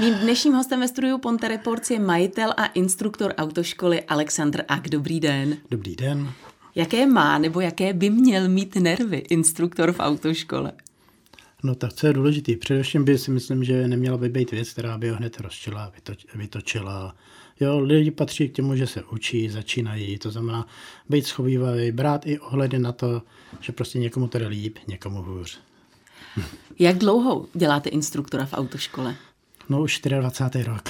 Mým dnešním hostem ve studiu Ponte Reports je majitel a instruktor autoškoly Alexandr Ak. Dobrý den. Dobrý den. Jaké má nebo jaké by měl mít nervy instruktor v autoškole? No tak co je důležité? Především by si myslím, že neměla by být věc, která by ho hned rozčila, vytočila. Jo, lidi patří k těmu, že se učí, začínají, to znamená být schovývavý, brát i ohledy na to, že prostě někomu to jde líp, někomu hůř. Jak dlouho děláte instruktora v autoškole? No už 24. rok.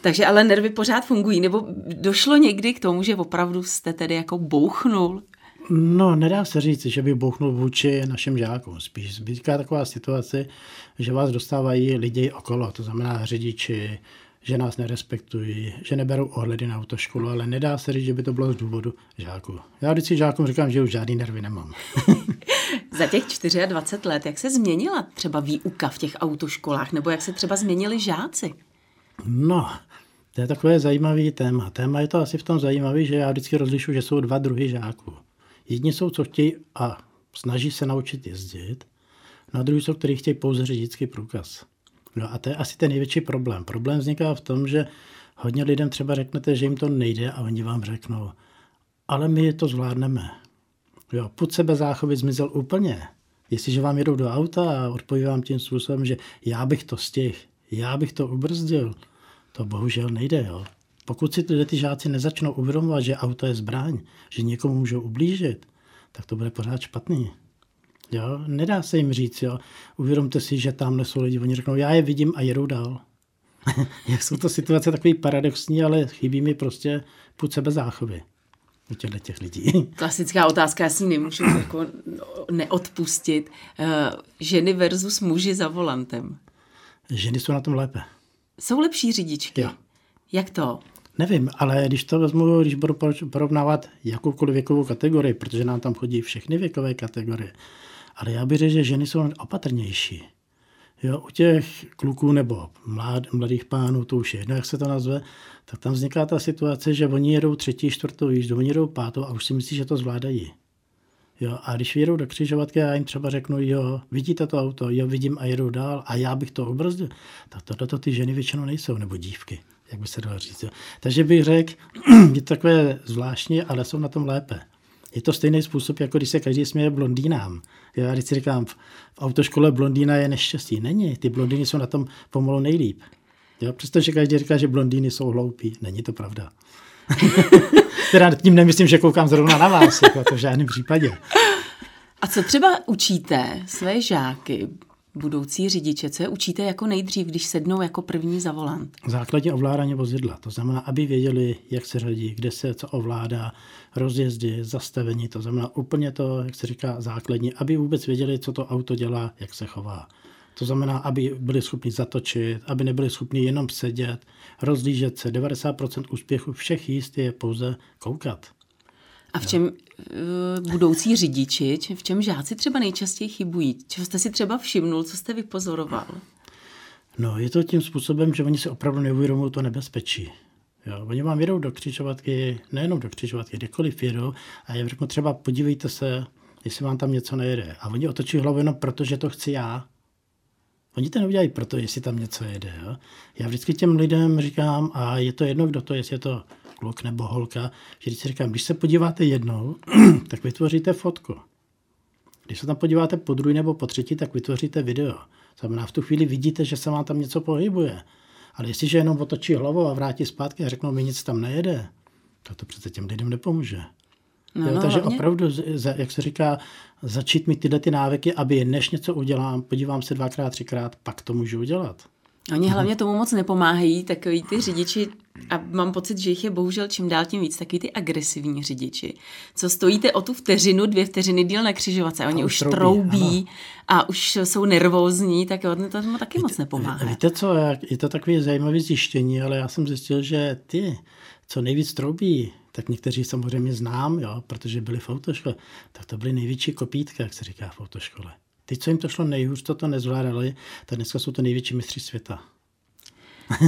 Takže ale nervy pořád fungují, nebo došlo někdy k tomu, že opravdu jste tedy jako bouchnul? No, nedá se říct, že by bouchnul vůči našim žákům. Spíš vzniká taková situace, že vás dostávají lidi okolo, to znamená řidiči, že nás nerespektují, že neberou ohledy na autoškolu, ale nedá se říct, že by to bylo z důvodu žáků. Já vždycky žákům říkám, že už žádný nervy nemám. Za těch 24 let, jak se změnila třeba výuka v těch autoškolách, nebo jak se třeba změnili žáci? No, to je takové zajímavý téma. Téma je to asi v tom zajímavý, že já vždycky rozlišu, že jsou dva druhy žáků. Jedni jsou, co chtějí a snaží se naučit jezdit, na druhý jsou, kteří chtějí pouze řidičský průkaz. No a to je asi ten největší problém. Problém vzniká v tom, že hodně lidem třeba řeknete, že jim to nejde a oni vám řeknou, ale my to zvládneme. Jo, put sebe záchovy zmizel úplně. Jestliže vám jedou do auta a odpoví vám tím způsobem, že já bych to stihl, já bych to ubrzdil, to bohužel nejde. Jo. Pokud si tyhle ty žáci nezačnou uvědomovat, že auto je zbraň, že někomu můžou ublížit, tak to bude pořád špatný. Jo? Nedá se jim říct, jo? uvědomte si, že tam jsou lidi, oni řeknou, já je vidím a jedou dál. Jak jsou to situace takový paradoxní, ale chybí mi prostě půd sebe záchovy u těchto těch lidí. Klasická otázka, já si nemůžu jako neodpustit. Eh, ženy versus muži za volantem. Ženy jsou na tom lépe. Jsou lepší řidičky? Jo. Jak to? Nevím, ale když to vezmu, když budu porovnávat jakoukoliv věkovou kategorii, protože nám tam chodí všechny věkové kategorie, ale já bych řekl, že ženy jsou opatrnější. Jo, u těch kluků nebo mlad, mladých pánů, to už je jedno, jak se to nazve, tak tam vzniká ta situace, že oni jedou třetí, čtvrtou jízdu, oni jedou pátou a už si myslí, že to zvládají. Jo, a když jedou do křižovatky a já jim třeba řeknu, jo, vidíte to auto, jo, vidím a jedou dál a já bych to obrzdil, tak tohle to ty ženy většinou nejsou, nebo dívky, jak by se dalo říct. Jo. Takže bych řekl, je to takové zvláštní, ale jsou na tom lépe. Je to stejný způsob, jako když se každý směje blondýnám. Já si říkám, v, v autoškole blondýna je neštěstí. Není, ty blondýny jsou na tom pomalu nejlíp. Jo, přestože každý říká, že blondýny jsou hloupí. Není to pravda. teda tím nemyslím, že koukám zrovna na vás, jako to v žádném případě. A co třeba učíte své žáky, budoucí řidiče, co je učíte jako nejdřív, když sednou jako první za volant? Základně ovládání vozidla, to znamená, aby věděli, jak se řadí, kde se co ovládá, rozjezdy, zastavení, to znamená úplně to, jak se říká, základní, aby vůbec věděli, co to auto dělá, jak se chová. To znamená, aby byli schopni zatočit, aby nebyli schopni jenom sedět, rozlížet se. 90% úspěchu všech jíst je pouze koukat. A v čem uh, budoucí řidiči, v čem žáci třeba nejčastěji chybují? Čeho jste si třeba všimnul, co jste vypozoroval? No, je to tím způsobem, že oni si opravdu neuvědomují to nebezpečí. Jo, oni vám jedou do křižovatky, nejenom do křižovatky, kdekoliv jedou a já řeknu třeba podívejte se, jestli vám tam něco nejede. A oni otočí hlavu jenom proto, že to chci já. Oni to neudělají proto, jestli tam něco jede. Jo? Já vždycky těm lidem říkám, a je to jedno, kdo to je, jestli je to kluk nebo holka, že když si říkám, když se podíváte jednou, tak vytvoříte fotku. Když se tam podíváte po druhý nebo po třetí, tak vytvoříte video. Znamená, v tu chvíli vidíte, že se vám tam něco pohybuje. Ale jestliže jenom otočí hlavu a vrátí zpátky a řeknou mi, nic tam nejede, tak to přece těm lidem nepomůže. No, jo, no, takže hlavně... opravdu, jak se říká, začít mít tyhle ty návyky, aby než něco udělám, podívám se dvakrát, třikrát, pak to můžu udělat. Oni hlavně tomu moc nepomáhají, takový ty řidiči, a mám pocit, že jich je bohužel čím dál tím víc, takový ty agresivní řidiči. Co stojíte o tu vteřinu, dvě vteřiny díl na křižovatce, oni už troubí, troubí a už jsou nervózní, tak to tomu taky víte, moc nepomáhá. Víte co, je to takové zajímavé zjištění, ale já jsem zjistil, že ty, co nejvíc troubí, tak někteří samozřejmě znám, jo, protože byli v autoškole, tak to byly největší kopítka, jak se říká v autoškole. Ty, co jim to šlo nejhůř, to to nezvládali, tak dneska jsou to největší mistři světa.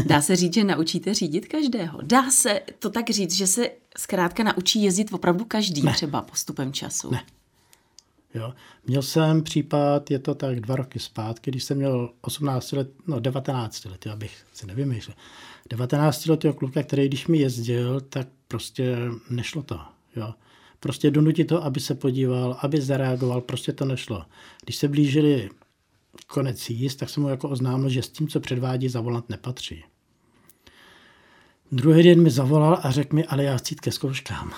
Dá se říct, že naučíte řídit každého. Dá se to tak říct, že se zkrátka naučí jezdit opravdu každý, ne. třeba postupem času. Ne. Jo. Měl jsem případ, je to tak dva roky zpátky, když jsem měl 18 let, no 19 let, abych si nevymýšlel. 19 letého kluka, který když mi jezdil, tak prostě nešlo to. Jo. Prostě donutit to, aby se podíval, aby zareagoval, prostě to nešlo. Když se blížili konec jíst, tak jsem mu jako oznámil, že s tím, co předvádí, za volant nepatří. Druhý den mi zavolal a řekl mi, ale já chci jít ke zkouškám.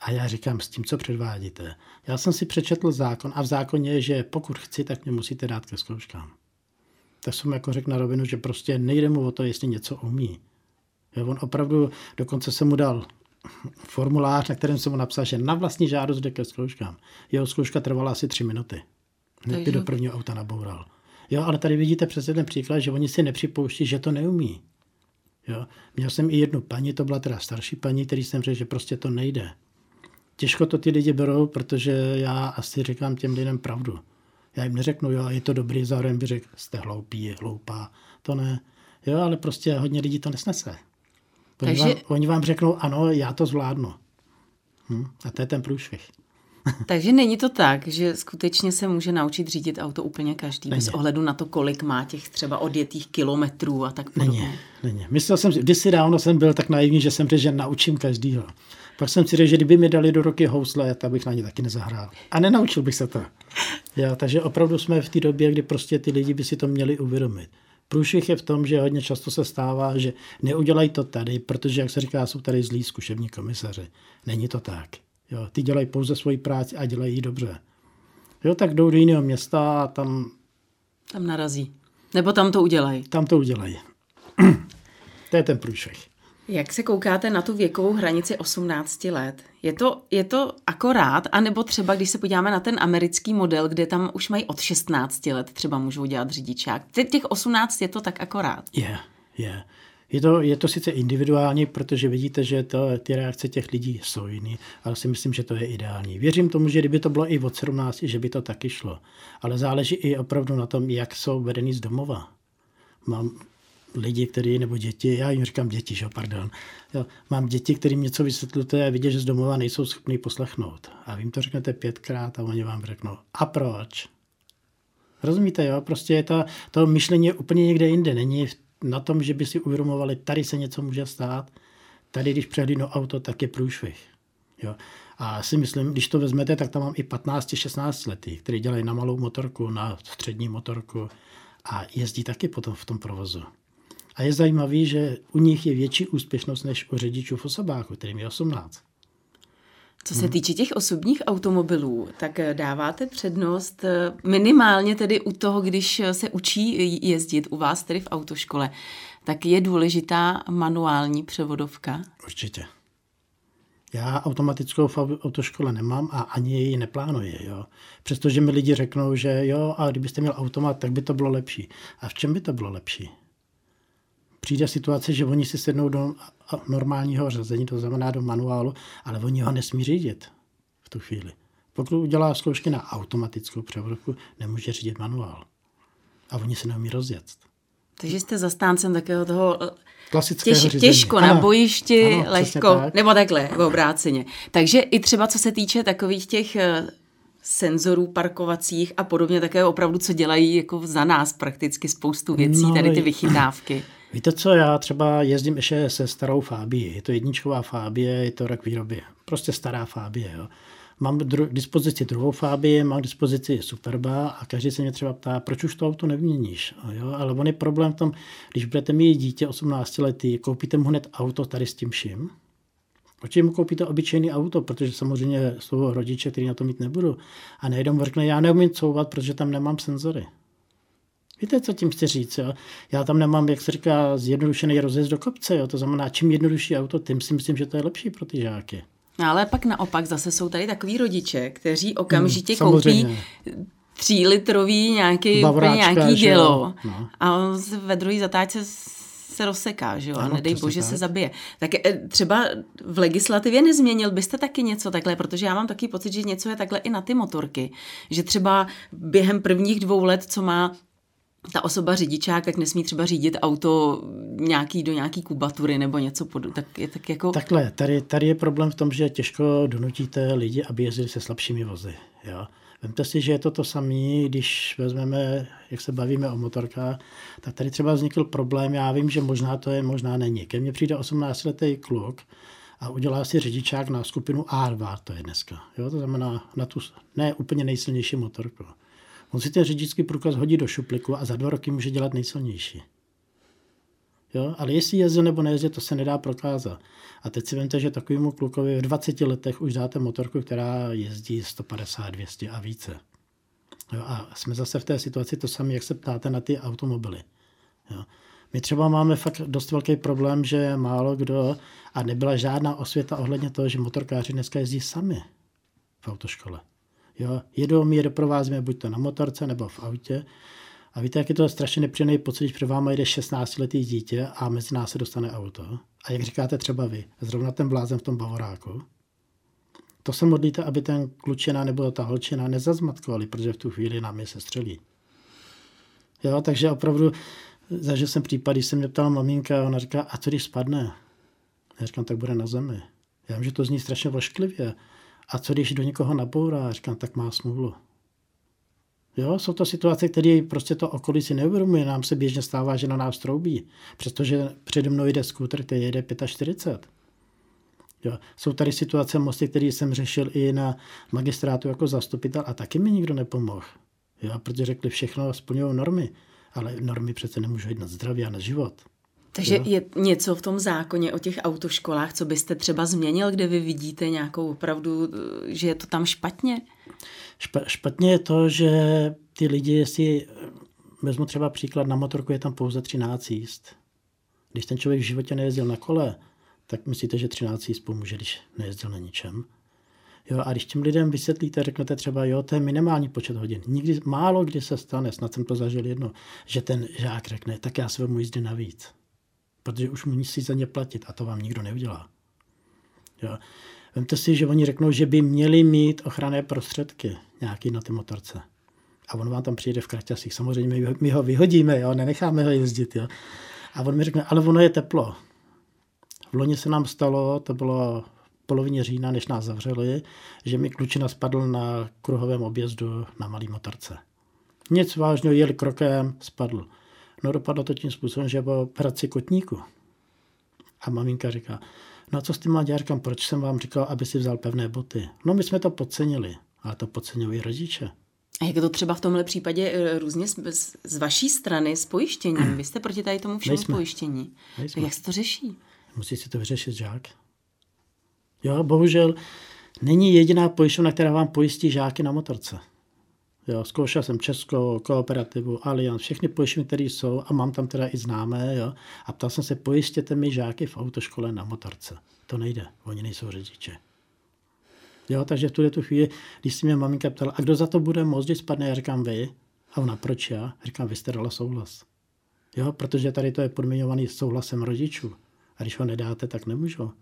A já říkám, s tím, co předvádíte. Já jsem si přečetl zákon a v zákoně je, že pokud chci, tak mě musíte dát ke zkouškám. Tak jsem jako řekl na rovinu, že prostě nejde mu o to, jestli něco umí. Jo, on opravdu, dokonce jsem mu dal formulář, na kterém jsem mu napsal, že na vlastní žádost jde ke zkouškám. Jeho zkouška trvala asi tři minuty. Hned do prvního auta naboural. Jo, ale tady vidíte přesně ten příklad, že oni si nepřipouští, že to neumí. Jo. Měl jsem i jednu paní, to byla teda starší paní, který jsem řekl, že prostě to nejde. Těžko to ty lidi berou, protože já asi říkám těm lidem pravdu. Já jim neřeknu, jo, je to dobrý, zároveň bych řekl, jste hloupí, hloupá. To ne. Jo, ale prostě hodně lidí to nesnese. Oni, Takže... vám, oni vám řeknou, ano, já to zvládnu. Hm? A to je ten průšvih. Takže není to tak, že skutečně se může naučit řídit auto úplně každý, není. bez ohledu na to, kolik má těch třeba odjetých kilometrů a tak podobně. Není, není. Myslel jsem, kdysi dávno jsem byl tak naivní, že jsem řekl, že naučím každýho. Pak jsem si řekl, že kdyby mi dali do roky housle, tak bych na ně taky nezahrál. A nenaučil bych se to. Já, takže opravdu jsme v té době, kdy prostě ty lidi by si to měli uvědomit. Průšvih je v tom, že hodně často se stává, že neudělají to tady, protože, jak se říká, jsou tady zlí zkušební komisaři. Není to tak. Jo, ty dělají pouze svoji práci a dělají ji dobře. Jo, tak jdou do jiného města a tam... Tam narazí. Nebo tam to udělají. Tam to udělají. to je ten průšvih. Jak se koukáte na tu věkovou hranici 18 let? Je to, je to akorát, anebo třeba, když se podíváme na ten americký model, kde tam už mají od 16 let třeba můžou dělat řidičák. Těch 18 je to tak akorát? Je, yeah, je. Yeah. Je to, je to sice individuální, protože vidíte, že to, ty reakce těch lidí jsou jiný, ale si myslím, že to je ideální. Věřím tomu, že kdyby to bylo i od 17, že by to taky šlo. Ale záleží i opravdu na tom, jak jsou vedený z domova. Mám lidi, kteří, nebo děti, já jim říkám děti, že pardon. Jo, mám děti, kterým něco vysvětlujete a vidí, že z domova nejsou schopní poslechnout. A jim to řeknete pětkrát a oni vám řeknou, a proč? Rozumíte, jo? Prostě je to, to myšlení je úplně někde jinde. Není na tom, že by si uvědomovali, tady se něco může stát, tady, když přehlídnu auto, tak je průšvih. Jo. A si myslím, když to vezmete, tak tam mám i 15-16 lety, kteří dělají na malou motorku, na střední motorku a jezdí taky potom v tom provozu. A je zajímavý, že u nich je větší úspěšnost než u řidičů v osobáku, kterým je 18. Co se týče těch osobních automobilů, tak dáváte přednost eh, minimálně tedy u toho, když se učí jezdit u vás tedy v autoškole, tak je důležitá manuální převodovka? Určitě. Já automatickou v autoškole nemám a ani ji neplánuji. Jo. Přestože mi lidi řeknou, že jo, a kdybyste měl automat, tak by to bylo lepší. A v čem by to bylo lepší? Přijde situace, že oni si sednou do normálního řazení, to znamená do manuálu, ale oni ho nesmí řídit v tu chvíli. Pokud udělá zkoušky na automatickou převodovku, nemůže řídit manuál. A oni se neumí rozjet. Takže jste zastáncem takového toho eh, Klasického těž, těžko ano. na bojišti, ano, lehko, tak. nebo takhle, v obráceně. Takže i třeba co se týče takových těch eh, senzorů parkovacích a podobně, také opravdu, co dělají jako za nás prakticky spoustu věcí, no, tady ty vychytávky. Víte co, já třeba jezdím ještě se starou Fábii. Je to jedničková Fábie, je to rok výroby. Prostě stará Fábie. Jo. Mám dru- k dispozici druhou Fábii, mám k dispozici Superba a každý se mě třeba ptá, proč už to auto nevyměníš. Jo? Ale on je problém v tom, když budete mít dítě 18 letý, koupíte mu hned auto tady s tím vším, Proč mu koupíte obyčejný auto, protože samozřejmě jsou rodiče, kteří na to mít nebudou. A nejdou řekne, já neumím couvat, protože tam nemám senzory. Víte, co tím chci říct? Jo? Já tam nemám, jak se říká, zjednodušený rozjezd do kopce. Jo? To znamená, čím jednodušší auto, tím si myslím, že to je lepší pro ty žáky. No, ale pak naopak zase jsou tady takový rodiče, kteří okamžitě hmm, koupí třílitrový nějaký, nějaký dělo no. a ve druhé zatáčce se rozseká, že jo, ano, a nedej bože tak. se zabije. Tak eh, třeba v legislativě nezměnil byste taky něco takhle, protože já mám taky pocit, že něco je takhle i na ty motorky. Že třeba během prvních dvou let, co má ta osoba řidičák, tak nesmí třeba řídit auto nějaký do nějaký kubatury nebo něco pod, tak je tak jako... Takhle, tady, tady je problém v tom, že těžko donutíte lidi, aby jezdili se slabšími vozy. Jo? Vemte si, že je to to samé, když vezmeme, jak se bavíme o motorkách, tak tady třeba vznikl problém, já vím, že možná to je, možná není. Ke mně přijde 18-letý kluk a udělá si řidičák na skupinu A2, to je dneska. Jo? To znamená na tu ne úplně nejsilnější motorku. On si ten řidičský průkaz hodí do šupliku a za dva roky může dělat nejsilnější. Jo? Ale jestli jezdil nebo nejezdil, to se nedá prokázat. A teď si vemte, že takovému klukovi v 20 letech už dáte motorku, která jezdí 150, 200 a více. Jo? A jsme zase v té situaci to samé, jak se ptáte na ty automobily. Jo? My třeba máme fakt dost velký problém, že málo kdo, a nebyla žádná osvěta ohledně toho, že motorkáři dneska jezdí sami v autoškole. Jo, jedou my je doprovázíme buď to na motorce nebo v autě. A víte, jak je to strašně nepříjemný pocit, že před váma jde 16-letý dítě a mezi nás se dostane auto. A jak říkáte třeba vy, zrovna ten blázen v tom bavoráku, to se modlíte, aby ten klučina nebo ta holčina nezazmatkovali, protože v tu chvíli nám je se střelí. Jo, takže opravdu zažil jsem případ, když jsem mě ptal maminka, ona říká, a co když spadne? Já říkám, tak bude na zemi. Já vím, že to zní strašně vošklivě. A co když do někoho nabourá? Říkám, tak má smůlu. Jo, jsou to situace, které prostě to okolí si neuvědomuje. Nám se běžně stává, že na nás troubí, přestože přede mnou jde skútr, který jede 45. Jo. Jsou tady situace mosty, které jsem řešil i na magistrátu jako zastupitel a taky mi nikdo nepomohl. Jo, protože řekli, všechno splňují normy, ale normy přece nemůžou jít na zdraví a na život. Takže jo. je něco v tom zákoně o těch autoškolách, co byste třeba změnil, kde vy vidíte nějakou opravdu, že je to tam špatně? Špatně je to, že ty lidi, jestli vezmu třeba příklad, na motorku je tam pouze 13 jíst. Když ten člověk v životě nejezdil na kole, tak myslíte, že 13 jíst pomůže, když nejezdil na ničem. Jo, a když těm lidem vysvětlíte, řeknete třeba, jo, to je minimální počet hodin. Nikdy, málo kdy se stane, snad jsem to zažil jedno, že ten žák řekne, tak já se vezmu jízdy navíc. Protože už musí za ně platit a to vám nikdo neudělá. Jo. Vemte si, že oni řeknou, že by měli mít ochranné prostředky nějaký na ty motorce. A on vám tam přijede v kraťasích. Samozřejmě my ho vyhodíme, jo, nenecháme ho jezdit. Jo. A on mi řekne, ale ono je teplo. V loni se nám stalo, to bylo v polovině října, než nás zavřeli, že mi klučina spadl na kruhovém objezdu na malý motorce. Nic vážného, jeli krokem, spadl. No dopadlo to tím způsobem, že byl praci kotníku. A maminka říká, No a co s tím má dělat? proč jsem vám říkal, aby si vzal pevné boty? No my jsme to podcenili, ale to podceňují rodiče. A jak je to třeba v tomhle případě eh, různě z, z vaší strany s pojištěním? Vy jste proti tady tomu všemu Nejsme. pojištění. Nejsme. Jak se to řeší? Musí si to vyřešit žák. Jo, bohužel není jediná pojišťovna, která vám pojistí žáky na motorce. Jo, zkoušel jsem Česko, Kooperativu, Allianz, všechny pojišťovny, které jsou a mám tam teda i známé. Jo, a ptal jsem se, pojistěte mi žáky v autoškole na motorce. To nejde, oni nejsou řidiče. Jo, takže v tuhle tu chvíli, když si mě maminka ptala, a kdo za to bude moct, když spadne, já říkám vy. A ona, proč já? Říkám, vy jste dala souhlas. Jo, protože tady to je podmiňovaný souhlasem rodičů. A když ho nedáte, tak nemůžu.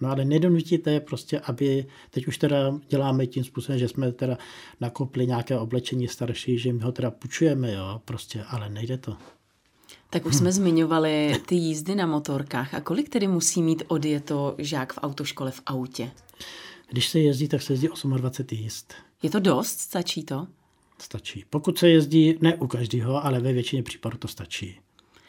No ale nedonutíte je prostě, aby, teď už teda děláme tím způsobem, že jsme teda nakopli nějaké oblečení starší, že my ho teda půjčujeme, jo, prostě, ale nejde to. Tak už jsme zmiňovali ty jízdy na motorkách. A kolik tedy musí mít odjeto žák v autoškole v autě? Když se jezdí, tak se jezdí 28 jízd. Je to dost? Stačí to? Stačí. Pokud se jezdí, ne u každého, ale ve většině případů to stačí.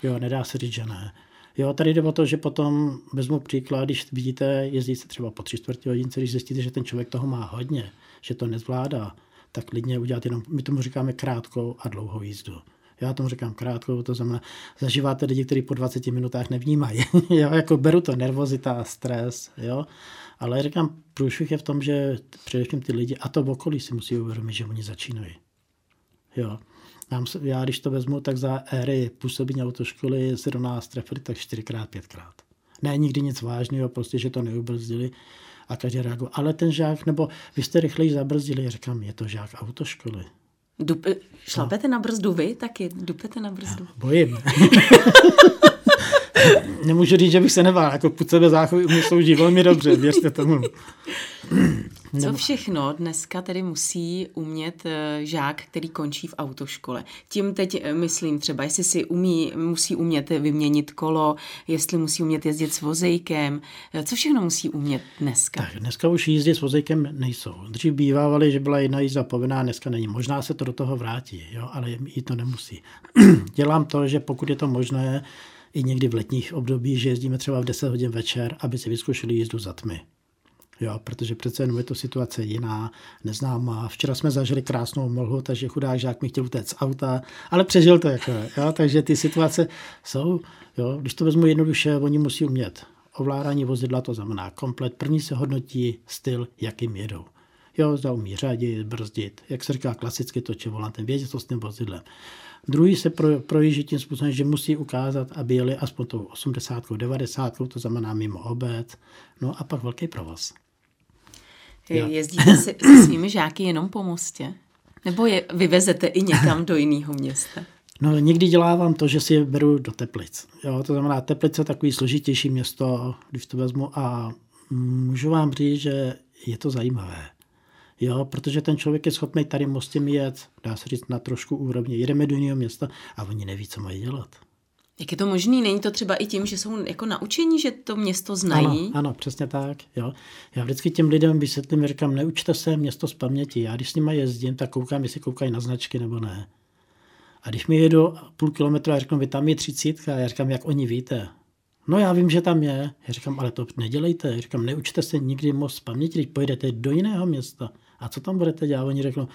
Jo, nedá se říct, že ne. Jo, tady jde o to, že potom vezmu příklad, když vidíte, jezdí se třeba po tři čtvrtě hodince, když zjistíte, že ten člověk toho má hodně, že to nezvládá, tak klidně udělat jenom, my tomu říkáme krátkou a dlouhou jízdu. Já tomu říkám krátkou, to znamená, zažíváte lidi, kteří po 20 minutách nevnímají. jo, jako beru to nervozita, stres, jo. Ale říkám, průšvih je v tom, že především ty lidi, a to v okolí si musí uvědomit, že oni začínají. Jo. Nám, já když to vezmu, tak za éry působení autoškoly se do nás trefili tak čtyřikrát, pětkrát. Ne nikdy nic vážného, prostě, že to neubrzdili a každý reagoval. Ale ten žák, nebo vy jste rychleji zabrzdili, říkám, je to žák autoškoly. Dup, šlapete no. na brzdu vy taky? Dupete na brzdu? Já bojím. Nemůžu říct, že bych se nebál, jako put sebe záchovy u mě slouží velmi dobře, věřte tomu. Co všechno dneska tedy musí umět eh, žák, který končí v autoškole? Tím teď eh, myslím třeba, jestli si umí, musí umět vyměnit kolo, jestli musí umět jezdit s vozejkem. Eh, co všechno musí umět dneska? Tak dneska už jízdy s vozejkem nejsou. Dřív bývávali, že byla jedna jízda povinná, dneska není. Možná se to do toho vrátí, jo, ale jí to nemusí. Dělám to, že pokud je to možné, i někdy v letních období, že jezdíme třeba v 10 hodin večer, aby si vyzkoušeli jízdu za tmy. Jo, protože přece jenom je to situace jiná, neznámá. Včera jsme zažili krásnou mlhu, takže chudák žák mi chtěl utéct z auta, ale přežil to. Jako, jo, takže ty situace jsou, jo, když to vezmu jednoduše, oni musí umět. Ovládání vozidla to znamená komplet. První se hodnotí styl, jakým jedou. Jo, zda umí řadit, brzdit, jak se říká klasicky toče volantem, vědět, co s tím vozidlem. Druhý se pro, projíždí tím způsobem, že musí ukázat, aby jeli aspoň tou 80, 90, to znamená mimo obec, no a pak velký provoz. Jezdíte si, se svými žáky jenom po mostě? Nebo je vyvezete i někam do jiného města? No, někdy dělávám to, že si je beru do Teplic. Jo, to znamená, Teplice je takový složitější město, když to vezmu a můžu vám říct, že je to zajímavé. Jo, protože ten člověk je schopný tady mostem jet, dá se říct, na trošku úrovni. Jedeme do jiného města a oni neví, co mají dělat. Jak je to možný? Není to třeba i tím, že jsou jako naučení, že to město znají? Ano, ano přesně tak. Jo. Já vždycky těm lidem vysvětlím, říkám, neučte se město z paměti. Já když s nimi jezdím, tak koukám, jestli koukají na značky nebo ne. A když mi jedu půl kilometru a řeknu, vy tam je třicítka, já říkám, jak oni víte. No já vím, že tam je. Já říkám, ale to nedělejte. Já říkám, neučte se nikdy moc z paměti, když pojedete do jiného města. A co tam budete dělat? Oni řeknou,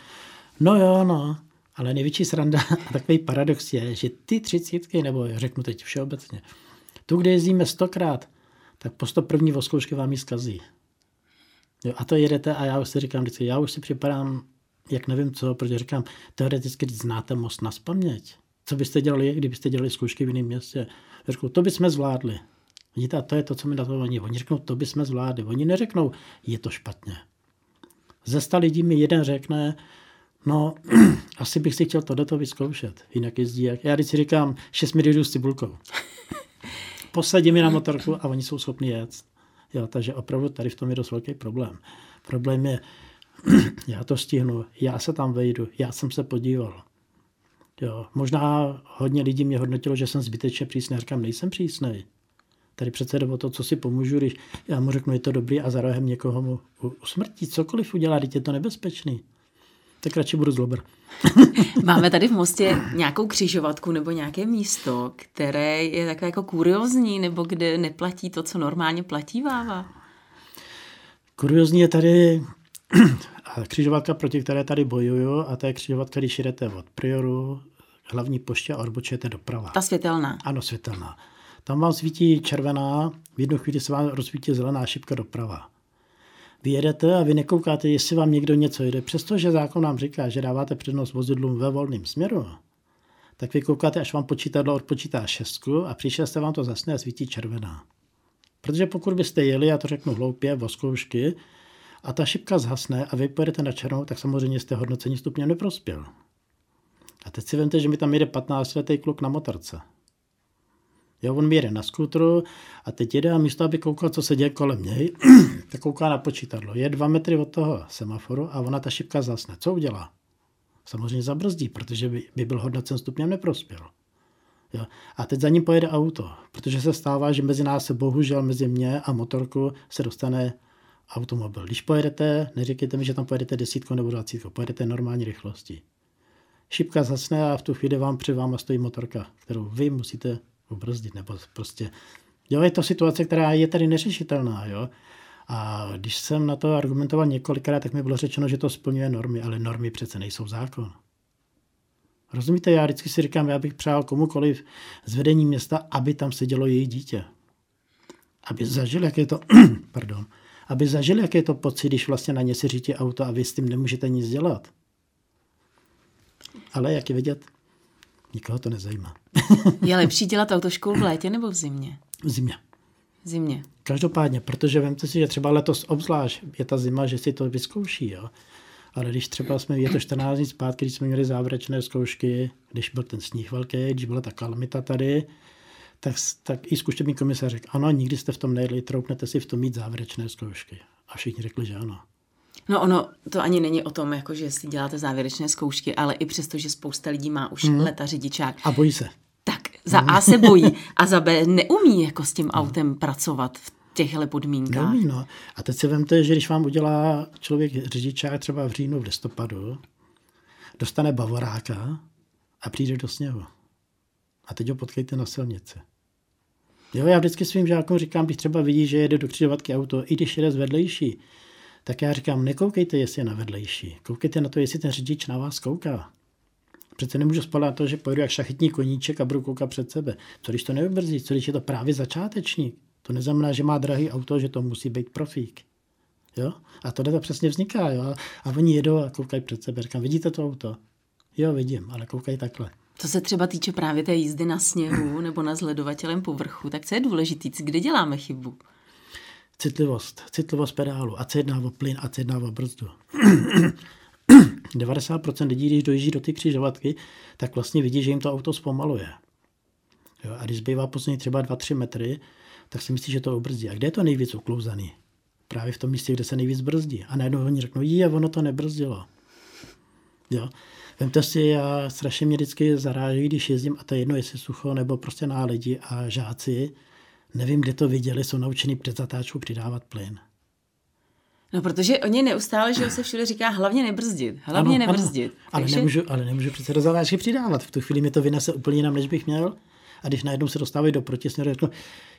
no jo, no. Ale největší sranda a takový paradox je, že ty třicítky, nebo řeknu teď všeobecně, tu, kde jezdíme stokrát, tak po sto první voskoušky vám ji zkazí. Jo, a to jedete a já už si říkám já už si připadám, jak nevím co, protože říkám, teoreticky znáte most na spaměť. Co byste dělali, kdybyste dělali zkoušky v jiném městě? Řeknu, to bychom zvládli. Vidíte, a to je to, co mi na to oni. Oni řeknou, to bychom zvládli. Oni neřeknou, je to špatně. Ze sta lidí mi jeden řekne, no, asi bych si chtěl tohleto vyzkoušet. Jinak jezdí jak... Já si říkám, šest mi s cibulkou. Posadím mi na motorku a oni jsou schopni jet. Jo, takže opravdu tady v tom je dost velký problém. Problém je, já to stihnu, já se tam vejdu, já jsem se podíval. Jo, možná hodně lidí mě hodnotilo, že jsem zbytečně přísný. říkám, nejsem přísný. Tady přece jde o to, co si pomůžu, když já mu řeknu, je to dobrý a za rohem někoho mu usmrtí. Cokoliv udělá, teď je to nebezpečný. Tak radši budu zlobr. Máme tady v Mostě nějakou křižovatku nebo nějaké místo, které je takové jako kuriozní, nebo kde neplatí to, co normálně platí váva? Kuriozní je tady křižovatka, proti které tady bojuju, a to je křižovatka, když jdete od Prioru, hlavní poště a odbočujete doprava. Ta světelná. Ano, světelná. Tam vám svítí červená, v jednu chvíli se vám rozsvítí zelená šipka doprava. Vy jedete a vy nekoukáte, jestli vám někdo něco jede. Přestože zákon nám říká, že dáváte přednost vozidlům ve volném směru, tak vy koukáte, až vám počítadlo odpočítá šestku a přišel jste vám to zasne a svítí červená. Protože pokud byste jeli, já to řeknu hloupě, voskoušky, a ta šipka zhasne a vy pojedete na černou, tak samozřejmě jste hodnocení stupněm neprospěl. A teď si vemte, že mi tam jede 15-letý kluk na motorce. Jo, on mi jede na skutru a teď jede a místo, aby koukal, co se děje kolem něj, tak kouká na počítadlo. Je dva metry od toho semaforu a ona ta šipka zasne. Co udělá? Samozřejmě zabrzdí, protože by, by byl hodnocen stupněm neprospěl. Jo. A teď za ním pojede auto, protože se stává, že mezi nás bohužel, mezi mě a motorku se dostane automobil. Když pojedete, neříkejte mi, že tam pojedete desítkou nebo dvacítkou, pojedete normální rychlosti. Šipka zasne a v tu chvíli vám před váma stojí motorka, kterou vy musíte ubrzdit, nebo prostě, jo, je to situace, která je tady neřešitelná, jo. A když jsem na to argumentoval několikrát, tak mi bylo řečeno, že to splňuje normy, ale normy přece nejsou zákon. Rozumíte, já vždycky si říkám, já bych přál komukoliv z vedení města, aby tam sedělo její dítě. Aby zažil, jak je to, pardon, aby zažil, jak je to pocit, když vlastně na ně si řídí auto a vy s tím nemůžete nic dělat. Ale jak je vidět, nikoho to nezajímá. je lepší dělat autoškolu v létě nebo v zimě? V zimě. V zimě. Každopádně, protože vemte si, že třeba letos obzvlášť je ta zima, že si to vyzkouší. Jo? Ale když třeba jsme, je to 14 dní zpátky, když jsme měli závěrečné zkoušky, když byl ten sníh velký, když byla ta kalamita tady, tak, tak i zkušební komisař řekl, ano, nikdy jste v tom nejedli, troupnete si v tom mít závěrečné zkoušky. A všichni řekli, že ano. No ono, to ani není o tom, jako že si děláte závěrečné zkoušky, ale i přesto, že spousta lidí má už hmm. leta řidičák. A bojí se. Tak za A se bojí a za B neumí jako s tím autem pracovat v těchto podmínkách. Neumí, no. A teď si vemte, že když vám udělá člověk řidičák třeba v říjnu, v listopadu, dostane bavoráka a přijde do sněhu. A teď ho potkejte na silnici. Jo, já vždycky svým žákům říkám, když třeba vidí, že jede do křižovatky auto, i když jede z vedlejší, tak já říkám, nekoukejte, jestli je na vedlejší. Koukejte na to, jestli ten řidič na vás kouká. Přece nemůžu spadat na to, že pojedu jak šachetní koníček a budu koukat před sebe. Co když to neubrzdí? Co když je to právě začátečník? To neznamená, že má drahý auto, že to musí být profík. Jo? A to to přesně vzniká. Jo? A oni jedou a koukají před sebe. Říkám, vidíte to auto? Jo, vidím, ale koukají takhle. Co se třeba týče právě té jízdy na sněhu nebo na zledovatelem povrchu, tak co je důležitý? Kde děláme chybu? Citlivost. Citlivost pedálu. A se jedná o plyn, a se jedná o brzdu. 90% lidí, když dojíždí do ty křižovatky, tak vlastně vidí, že jim to auto zpomaluje. Jo, a když zbývá poslední třeba 2-3 metry, tak si myslí, že to obrzdí. A kde je to nejvíc uklouzaný? Právě v tom místě, kde se nejvíc brzdí. A najednou oni řeknou, jí, a ono to nebrzdilo. Jo. Vemte si, já strašně mě vždycky zaráží, když jezdím, a to je jedno, jestli sucho nebo prostě na lidi a žáci, nevím, kde to viděli, jsou naučení před zatáčkou přidávat plyn. No, protože oni neustále, že se všude říká, hlavně nebrzdit, hlavně ano, nebrzdit. Ano, ale, Takže... nemůžu, ale nemůžu přece do zatáčky přidávat. V tu chvíli mi to vynese úplně jinam, než bych měl. A když najednou se dostávají do protisměru, řeknu,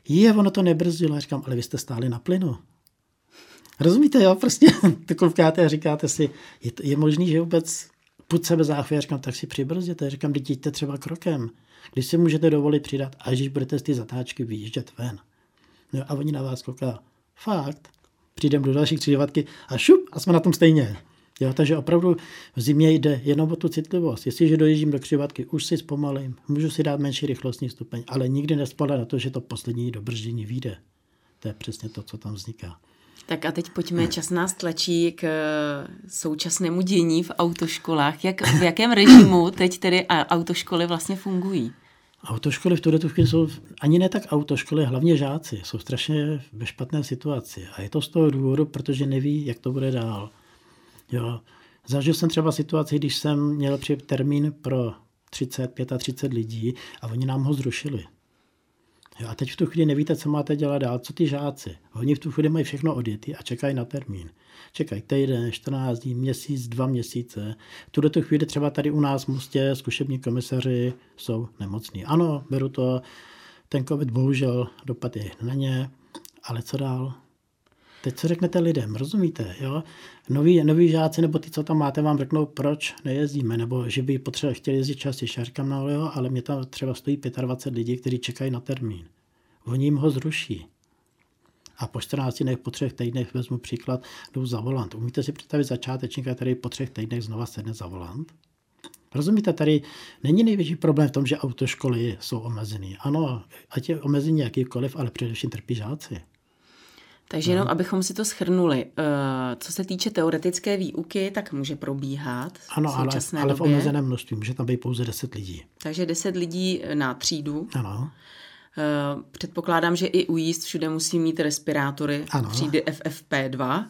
je, ono to nebrzdilo. Já říkám, ale vy jste stáli na plynu. Rozumíte, jo? Prostě to koukáte a říkáte si, je, je možný, že vůbec put sebe záchvy, já říkám, tak si přibrzděte, říkám, jděte třeba krokem, když si můžete dovolit přidat, až když budete z ty zatáčky vyjíždět ven. No a oni na vás kouká, fakt, přijdeme do další křižovatky a šup a jsme na tom stejně. Jo, takže opravdu v zimě jde jenom o tu citlivost. Jestliže dojíždím do křižovatky, už si zpomalím, můžu si dát menší rychlostní stupeň, ale nikdy nespadá na to, že to poslední dobrždění vyjde. To je přesně to, co tam vzniká. Tak a teď pojďme, čas nás tlačí k eh, současnému dění v autoškolách. Jak, v jakém režimu teď tedy autoškoly vlastně fungují? Autoškoly v tuto chvíli jsou ani ne tak autoškoly, hlavně žáci. Jsou strašně ve špatné situaci. A je to z toho důvodu, protože neví, jak to bude dál. Jo. Zažil jsem třeba situaci, když jsem měl termín pro 30, 35 lidí a oni nám ho zrušili. Jo, a teď v tu chvíli nevíte, co máte dělat dál, co ty žáci. Oni v tu chvíli mají všechno odjetý a čekají na termín. Čekají týden, 14 dní, měsíc, dva měsíce. Tu tu chvíli třeba tady u nás v Mostě zkušební komisaři jsou nemocní. Ano, beru to, ten covid bohužel dopad je na ně, ale co dál? Teď co řeknete lidem, rozumíte? Jo? Noví, noví žáci nebo ty, co tam máte, vám řeknou, proč nejezdíme, nebo že by potřeba chtěli jezdit častěji. Já říkám, no jo, ale mě tam třeba stojí 25 lidí, kteří čekají na termín. Oni jim ho zruší. A po 14 dnech, po třech týdnech vezmu příklad, jdu za volant. Umíte si představit začátečníka, který po třech týdnech znova sedne za volant? Rozumíte, tady není největší problém v tom, že autoškoly jsou omezené. Ano, ať je omezení jakýkoliv, ale především trpí žáci. Takže jenom, abychom si to schrnuli, eh, co se týče teoretické výuky, tak může probíhat Ano, ale, ale v omezeném množství, může tam být pouze 10 lidí. Takže 10 lidí na třídu. Ano. Eh, předpokládám, že i ujízd všude musí mít respirátory ano. třídy FFP2.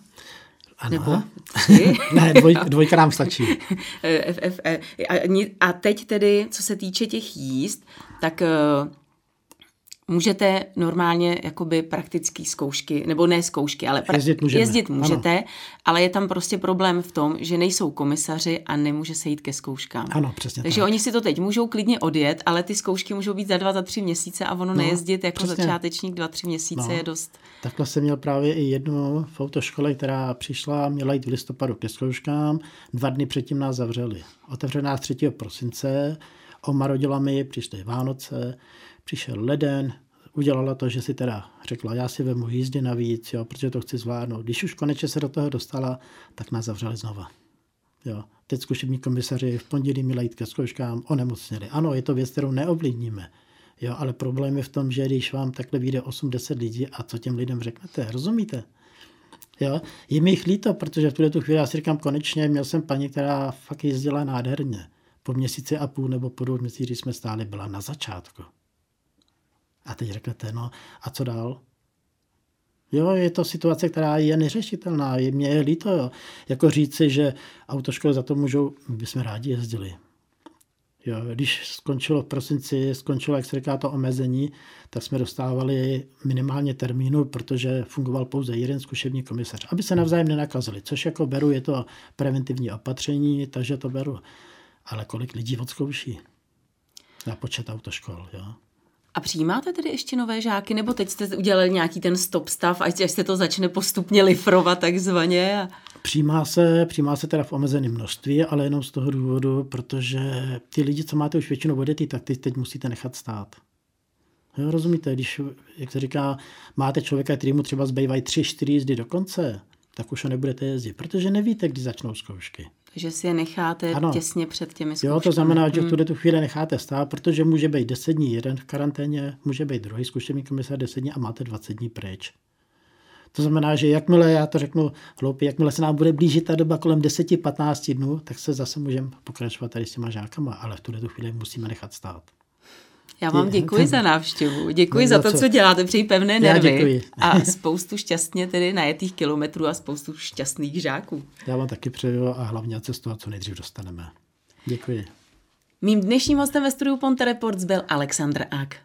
Ano. Nebo tři. ne, dvoj, dvojka nám stačí. FFE. A teď tedy, co se týče těch jízd, tak můžete normálně jakoby praktické zkoušky, nebo ne zkoušky, ale pra- jezdit, můžeme. jezdit můžete, ano. ale je tam prostě problém v tom, že nejsou komisaři a nemůže se jít ke zkouškám. Ano, přesně Takže tak. oni si to teď můžou klidně odjet, ale ty zkoušky můžou být za dva, za tři měsíce a ono no, nejezdit jako přesně. začátečník dva, tři měsíce no. je dost. Takhle jsem měl právě i jednu v autoškole, která přišla, měla jít v listopadu ke zkouškám, dva dny předtím nás zavřeli. Otevřená 3. prosince, omarodila mi, přišly Vánoce, přišel leden, udělala to, že si teda řekla, já si vemu jízdy navíc, jo, protože to chci zvládnout. Když už konečně se do toho dostala, tak nás zavřeli znova. Jo. Teď zkušební komisaři v pondělí měli jít ke zkouškám, onemocněli. Ano, je to věc, kterou neovlivníme. Jo, ale problém je v tom, že když vám takhle vyjde 8-10 lidí a co těm lidem řeknete, rozumíte? Jo? Je mi jich líto, protože v tuhle tu chvíli já si říkám, konečně měl jsem paní, která fakt jezdila nádherně. Po měsíci a půl nebo po dvou měsících jsme stáli, byla na začátku. A teď řeknete, no a co dál? Jo, je to situace, která je neřešitelná. Je, mě je líto, jo. Jako říci, že autoškoly za to můžou, my bychom rádi jezdili. Jo, když skončilo v prosinci, skončilo, jak se říká, to omezení, tak jsme dostávali minimálně termínu, protože fungoval pouze jeden zkušební komisař, aby se navzájem nenakazili, což jako beru, je to preventivní opatření, takže to beru. Ale kolik lidí odzkouší na počet autoškol, jo? A přijímáte tedy ještě nové žáky, nebo teď jste udělali nějaký ten stop stav, až se to začne postupně lifrovat takzvaně? A... Přijímá se, přijímá se teda v omezeném množství, ale jenom z toho důvodu, protože ty lidi, co máte už většinou odjetý, tak ty teď musíte nechat stát. Jo, rozumíte, když, jak se říká, máte člověka, který mu třeba zbývají tři, čtyři jízdy do konce, tak už ho nebudete jezdit, protože nevíte, kdy začnou zkoušky. Takže si je necháte ano. těsně před těmi zkouškami. Jo, to znamená, že v hmm. tuhle tu chvíli necháte stát, protože může být 10 dní jeden v karanténě, může být druhý zkušený komisar 10 dní a máte 20 dní pryč. To znamená, že jakmile, já to řeknu hloupě, jakmile se nám bude blížit ta doba kolem 10-15 dnů, tak se zase můžeme pokračovat tady s těma žákama, ale v tuhle tu chvíli musíme nechat stát. Já vám děkuji za návštěvu, děkuji za to, co, děláte, přeji pevné nervy a spoustu šťastně tedy najetých kilometrů a spoustu šťastných žáků. Já vám taky přeju a hlavně co z toho co nejdřív dostaneme. Děkuji. Mým dnešním hostem ve studiu Ponte Reports byl Alexandr Ak.